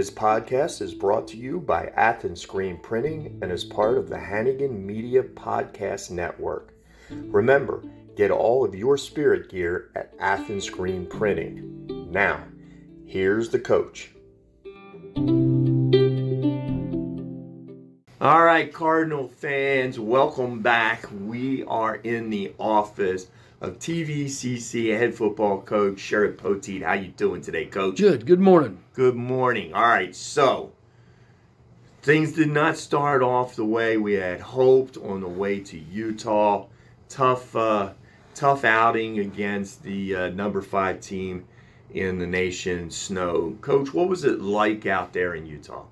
This podcast is brought to you by Athens Screen Printing and is part of the Hannigan Media Podcast Network. Remember, get all of your spirit gear at Athens Screen Printing. Now, here's the coach. All right, Cardinal fans, welcome back. We are in the office of TVCC head football coach Sherard Poteete. How you doing today, coach? Good. Good morning. Good morning. All right, so things did not start off the way we had hoped on the way to Utah. Tough, uh, tough outing against the uh, number five team in the nation, Snow. Coach, what was it like out there in Utah?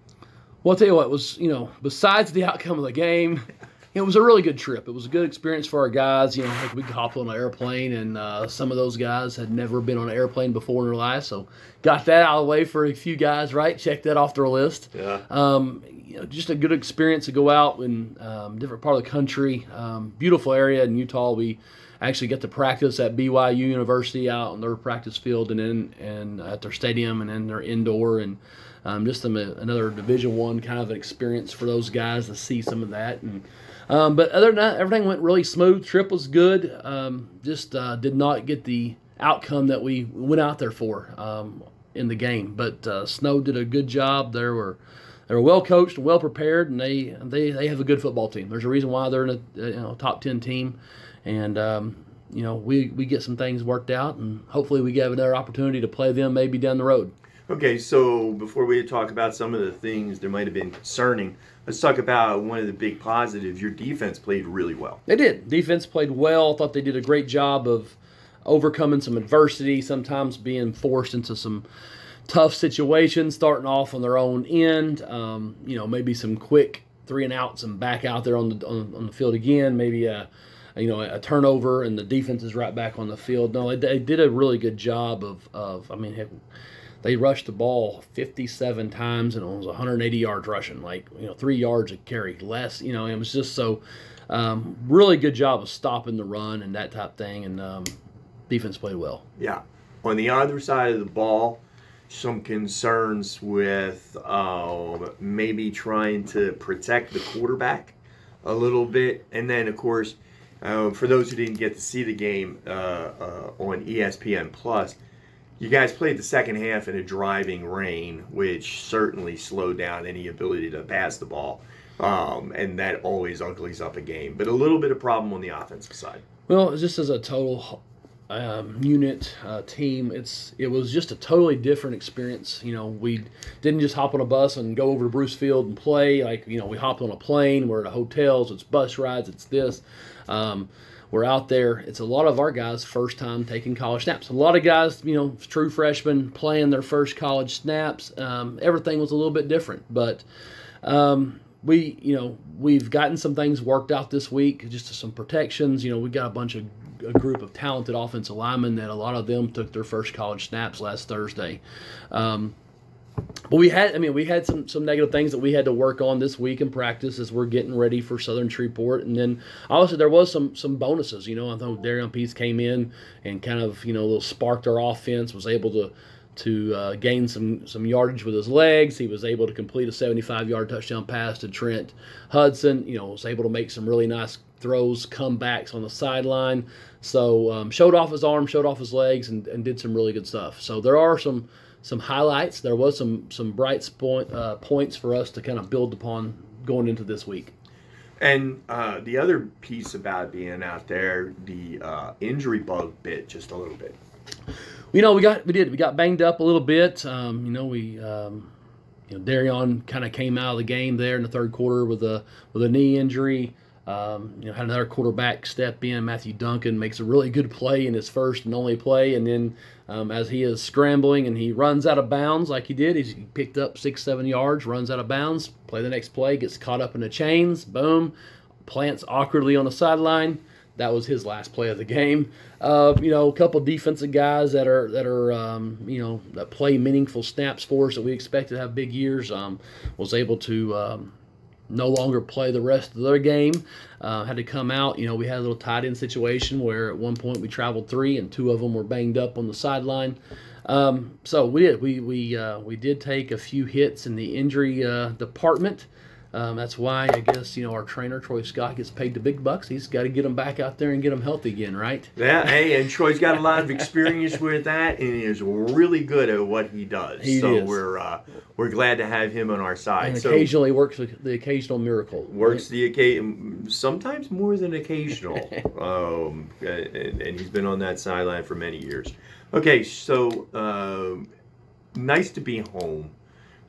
Well, I'll tell you what, it was, you know, besides the outcome of the game, it was a really good trip. It was a good experience for our guys. You know, like we hopped on an airplane, and uh, some of those guys had never been on an airplane before in their life, so got that out of the way for a few guys. Right, check that off their list. Yeah. Um, you know, just a good experience to go out in um, different part of the country. Um, beautiful area in Utah. We actually get to practice at BYU University out on their practice field and in and at their stadium and in their indoor and um, just some, another Division One kind of experience for those guys to see some of that and. Um, but other than that, everything went really smooth. Trip was good. Um, just uh, did not get the outcome that we went out there for um, in the game. But uh, Snow did a good job. They were they were well coached and well prepared, and they they, they have a good football team. There's a reason why they're in a you know top ten team, and um, you know we we get some things worked out, and hopefully we get another opportunity to play them maybe down the road. Okay, so before we talk about some of the things that might have been concerning, let's talk about one of the big positives. Your defense played really well. They did. Defense played well. Thought they did a great job of overcoming some adversity, sometimes being forced into some tough situations, starting off on their own end. Um, you know, maybe some quick three and outs and back out there on the on, on the field again. Maybe a you know a turnover and the defense is right back on the field. No, they, they did a really good job of of I mean. They rushed the ball 57 times and it was 180 yards rushing, like you know three yards a carry less. You know, it was just so um, really good job of stopping the run and that type thing, and um, defense played well. Yeah. On the other side of the ball, some concerns with uh, maybe trying to protect the quarterback a little bit, and then of course. Uh, for those who didn't get to see the game uh, uh on ESPN Plus, you guys played the second half in a driving rain, which certainly slowed down any ability to pass the ball. Um, and that always uglies up a game. But a little bit of problem on the offensive side. Well, just as a total um, unit uh, team, it's it was just a totally different experience. You know, we didn't just hop on a bus and go over to Bruce Field and play. Like you know, we hopped on a plane. We're at hotels. It's bus rides. It's this. Um, we're out there. It's a lot of our guys' first time taking college snaps. A lot of guys, you know, true freshmen playing their first college snaps. Um, everything was a little bit different, but um, we, you know, we've gotten some things worked out this week, just some protections. You know, we got a bunch of a group of talented offensive linemen that a lot of them took their first college snaps last Thursday. Um, but we had, I mean, we had some some negative things that we had to work on this week in practice as we're getting ready for Southern Shreveport, and then obviously there was some some bonuses. You know, I thought Darion Peace came in and kind of you know little sparked our offense, was able to to uh, gain some some yardage with his legs. He was able to complete a 75 yard touchdown pass to Trent Hudson. You know, was able to make some really nice throws, comebacks on the sideline. So um, showed off his arm, showed off his legs, and, and did some really good stuff. So there are some some highlights. There was some some bright point, uh, points for us to kind of build upon going into this week. And uh, the other piece about being out there, the uh, injury bug bit just a little bit. You know, we got we did we got banged up a little bit. Um, you know, we um, you know Darion kind of came out of the game there in the third quarter with a with a knee injury. Um, you know, had another quarterback step in. Matthew Duncan makes a really good play in his first and only play, and then um, as he is scrambling and he runs out of bounds like he did, he picked up six, seven yards, runs out of bounds. Play the next play, gets caught up in the chains. Boom, plants awkwardly on the sideline. That was his last play of the game. Uh, you know, a couple defensive guys that are that are um, you know that play meaningful snaps for us that we expect to have big years. Um, was able to um, no longer play the rest of their game. Uh, had to come out. You know, we had a little tight end situation where at one point we traveled three, and two of them were banged up on the sideline. Um, so we did. We we uh, we did take a few hits in the injury uh, department. Um, that's why I guess you know our trainer Troy Scott gets paid the big bucks. He's got to get them back out there and get them healthy again, right? Yeah, hey, and Troy's got a lot of experience with that, and he is really good at what he does. He so is. we're uh, we're glad to have him on our side. And so occasionally works the, occasional miracle. works the occasion, sometimes more than occasional. um, and, and he's been on that sideline for many years. Okay, so um nice to be home.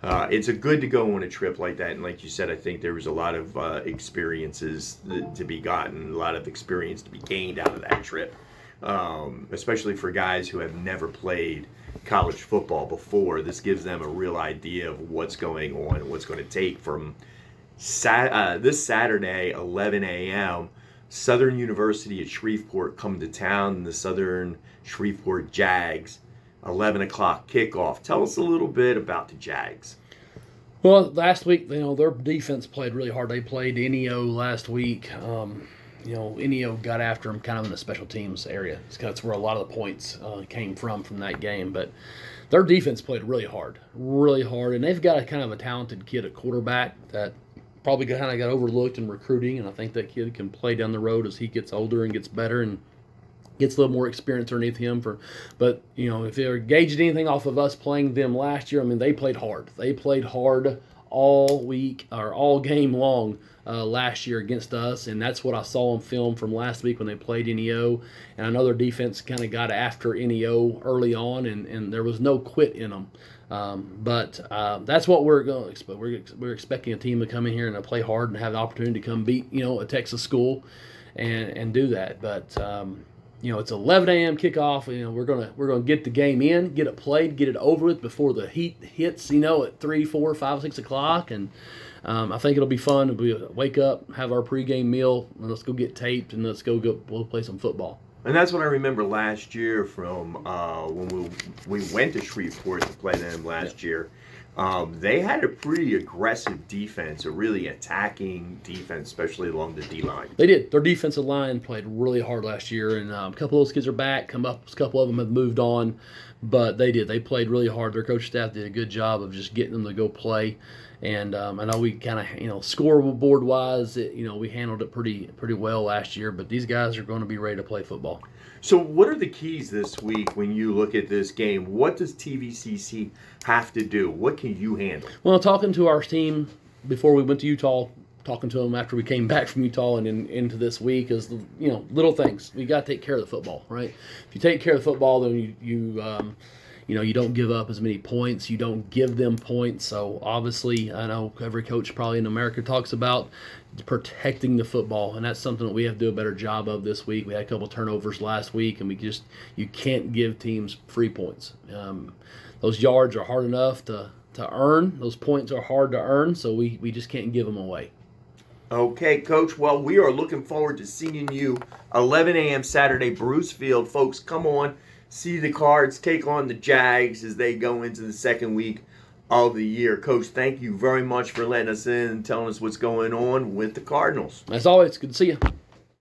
Uh, it's a good to go on a trip like that, and like you said, I think there was a lot of uh, experiences th- to be gotten, a lot of experience to be gained out of that trip, um, especially for guys who have never played college football before. This gives them a real idea of what's going on what's going to take from uh, this Saturday, 11 a.m. Southern University at Shreveport come to town, the Southern Shreveport Jags 11 o'clock kickoff. Tell us a little bit about the Jags. Well, last week, you know, their defense played really hard. They played NEO last week. Um, you know, NEO got after them kind of in the special teams area. That's where a lot of the points uh, came from from that game. But their defense played really hard, really hard, and they've got a kind of a talented kid at quarterback that probably kind of got overlooked in recruiting. And I think that kid can play down the road as he gets older and gets better and gets a little more experience underneath him for but you know if they're gauging anything off of us playing them last year i mean they played hard they played hard all week or all game long uh, last year against us and that's what i saw on film from last week when they played neo and i know their defense kind of got after neo early on and, and there was no quit in them um, but uh, that's what we're going to expect. We're, we're expecting a team to come in here and play hard and have the opportunity to come beat you know a Texas school, and and do that. But um, you know it's 11 a.m. kickoff. You know we're gonna we're gonna get the game in, get it played, get it over with before the heat hits. You know at three, four, five, six o'clock, and um, I think it'll be fun. We wake up, have our pregame meal, and let's go get taped, and let's go go we'll play some football. And that's what I remember last year from uh, when we we went to Shreveport to play them last year. Um, they had a pretty aggressive defense, a really attacking defense, especially along the D line. They did. Their defensive line played really hard last year, and um, a couple of those kids are back. Come up, a couple of them have moved on, but they did. They played really hard. Their coach staff did a good job of just getting them to go play. And um, I know we kind of, you know, scoreboard wise, it, you know, we handled it pretty pretty well last year. But these guys are going to be ready to play football. So, what are the keys this week when you look at this game? What does TVCC have to do? What can you handle? Well, talking to our team before we went to Utah, talking to them after we came back from Utah and in, into this week is you know little things. We got to take care of the football, right? If you take care of the football, then you you um, you know you don't give up as many points. You don't give them points. So obviously, I know every coach probably in America talks about protecting the football, and that's something that we have to do a better job of this week. We had a couple turnovers last week, and we just you can't give teams free points. Um, those yards are hard enough to to earn. Those points are hard to earn, so we, we just can't give them away. Okay, Coach. Well, we are looking forward to seeing you 11 a.m. Saturday, Bruce Field. Folks, come on, see the cards, take on the Jags as they go into the second week of the year. Coach, thank you very much for letting us in and telling us what's going on with the Cardinals. As always, good to see you.